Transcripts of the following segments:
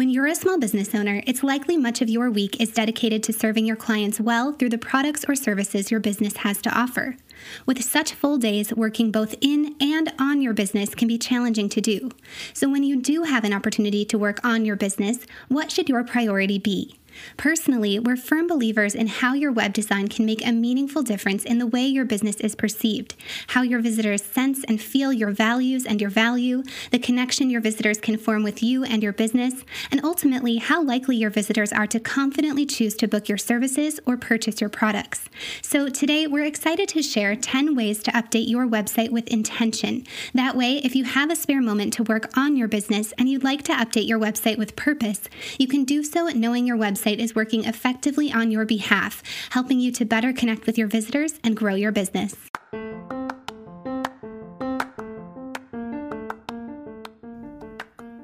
When you're a small business owner, it's likely much of your week is dedicated to serving your clients well through the products or services your business has to offer. With such full days, working both in and on your business can be challenging to do. So, when you do have an opportunity to work on your business, what should your priority be? Personally, we're firm believers in how your web design can make a meaningful difference in the way your business is perceived, how your visitors sense and feel your values and your value, the connection your visitors can form with you and your business, and ultimately how likely your visitors are to confidently choose to book your services or purchase your products. So, today we're excited to share 10 ways to update your website with intention. That way, if you have a spare moment to work on your business and you'd like to update your website with purpose, you can do so knowing your website website is working effectively on your behalf, helping you to better connect with your visitors and grow your business.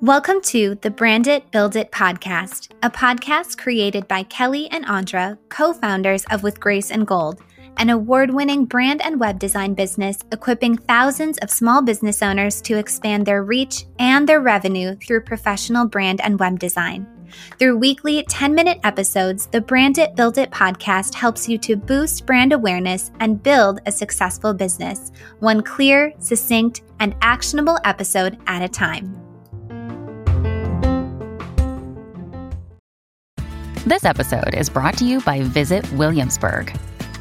Welcome to the Brand It, Build It podcast, a podcast created by Kelly and Andra, co founders of With Grace and Gold, an award winning brand and web design business equipping thousands of small business owners to expand their reach and their revenue through professional brand and web design. Through weekly 10 minute episodes, the Brand It Build It podcast helps you to boost brand awareness and build a successful business, one clear, succinct, and actionable episode at a time. This episode is brought to you by Visit Williamsburg.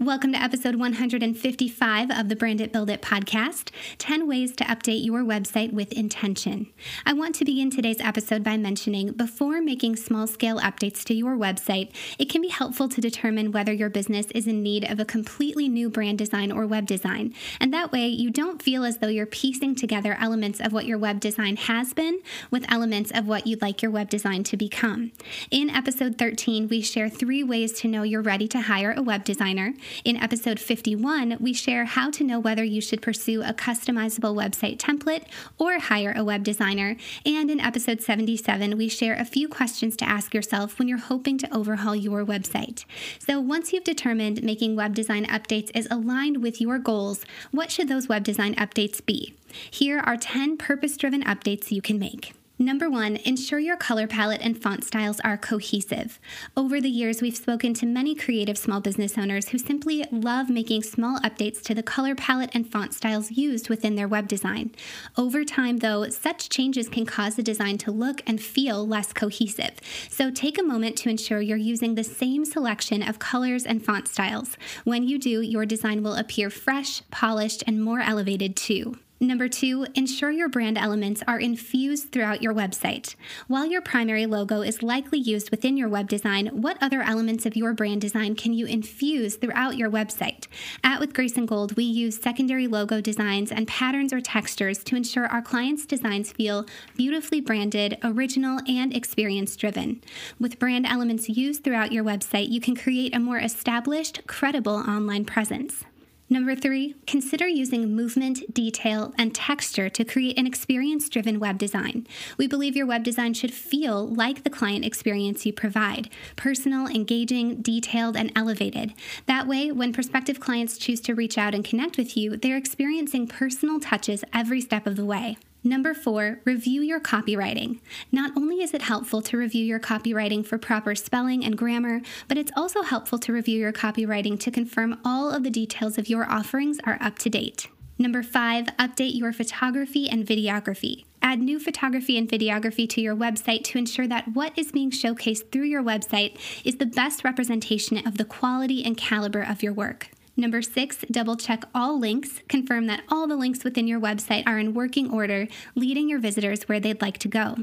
Welcome to episode 155 of the Brand It Build It podcast 10 ways to update your website with intention. I want to begin today's episode by mentioning before making small scale updates to your website, it can be helpful to determine whether your business is in need of a completely new brand design or web design. And that way, you don't feel as though you're piecing together elements of what your web design has been with elements of what you'd like your web design to become. In episode 13, we share three ways to know you're ready to hire a web designer. In episode 51, we share how to know whether you should pursue a customizable website template or hire a web designer. And in episode 77, we share a few questions to ask yourself when you're hoping to overhaul your website. So once you've determined making web design updates is aligned with your goals, what should those web design updates be? Here are 10 purpose driven updates you can make. Number one, ensure your color palette and font styles are cohesive. Over the years, we've spoken to many creative small business owners who simply love making small updates to the color palette and font styles used within their web design. Over time, though, such changes can cause the design to look and feel less cohesive. So take a moment to ensure you're using the same selection of colors and font styles. When you do, your design will appear fresh, polished, and more elevated too. Number two, ensure your brand elements are infused throughout your website. While your primary logo is likely used within your web design, what other elements of your brand design can you infuse throughout your website? At With Grace and Gold, we use secondary logo designs and patterns or textures to ensure our clients' designs feel beautifully branded, original, and experience driven. With brand elements used throughout your website, you can create a more established, credible online presence. Number three, consider using movement, detail, and texture to create an experience driven web design. We believe your web design should feel like the client experience you provide personal, engaging, detailed, and elevated. That way, when prospective clients choose to reach out and connect with you, they're experiencing personal touches every step of the way. Number four, review your copywriting. Not only is it helpful to review your copywriting for proper spelling and grammar, but it's also helpful to review your copywriting to confirm all of the details of your offerings are up to date. Number five, update your photography and videography. Add new photography and videography to your website to ensure that what is being showcased through your website is the best representation of the quality and caliber of your work. Number six, double check all links. Confirm that all the links within your website are in working order, leading your visitors where they'd like to go.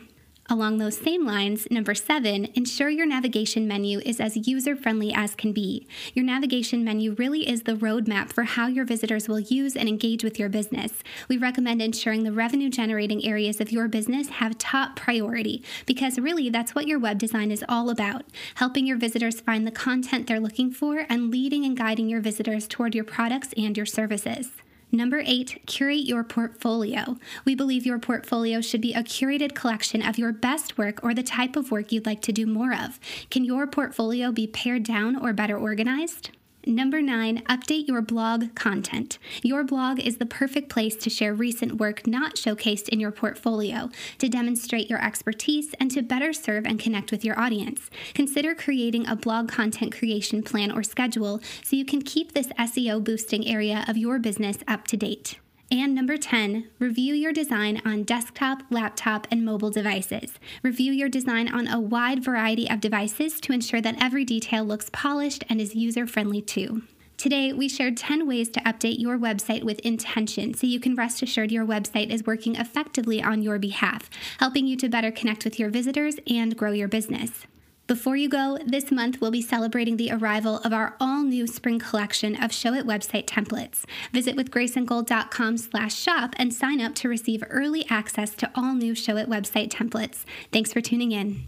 Along those same lines, number seven, ensure your navigation menu is as user friendly as can be. Your navigation menu really is the roadmap for how your visitors will use and engage with your business. We recommend ensuring the revenue generating areas of your business have top priority because really that's what your web design is all about helping your visitors find the content they're looking for and leading and guiding your visitors toward your products and your services. Number eight, curate your portfolio. We believe your portfolio should be a curated collection of your best work or the type of work you'd like to do more of. Can your portfolio be pared down or better organized? Number nine, update your blog content. Your blog is the perfect place to share recent work not showcased in your portfolio, to demonstrate your expertise, and to better serve and connect with your audience. Consider creating a blog content creation plan or schedule so you can keep this SEO boosting area of your business up to date. And number 10, review your design on desktop, laptop, and mobile devices. Review your design on a wide variety of devices to ensure that every detail looks polished and is user friendly too. Today, we shared 10 ways to update your website with intention so you can rest assured your website is working effectively on your behalf, helping you to better connect with your visitors and grow your business. Before you go, this month we'll be celebrating the arrival of our all-new spring collection of Showit website templates. Visit withgraceandgold.com slash shop and sign up to receive early access to all new Showit website templates. Thanks for tuning in.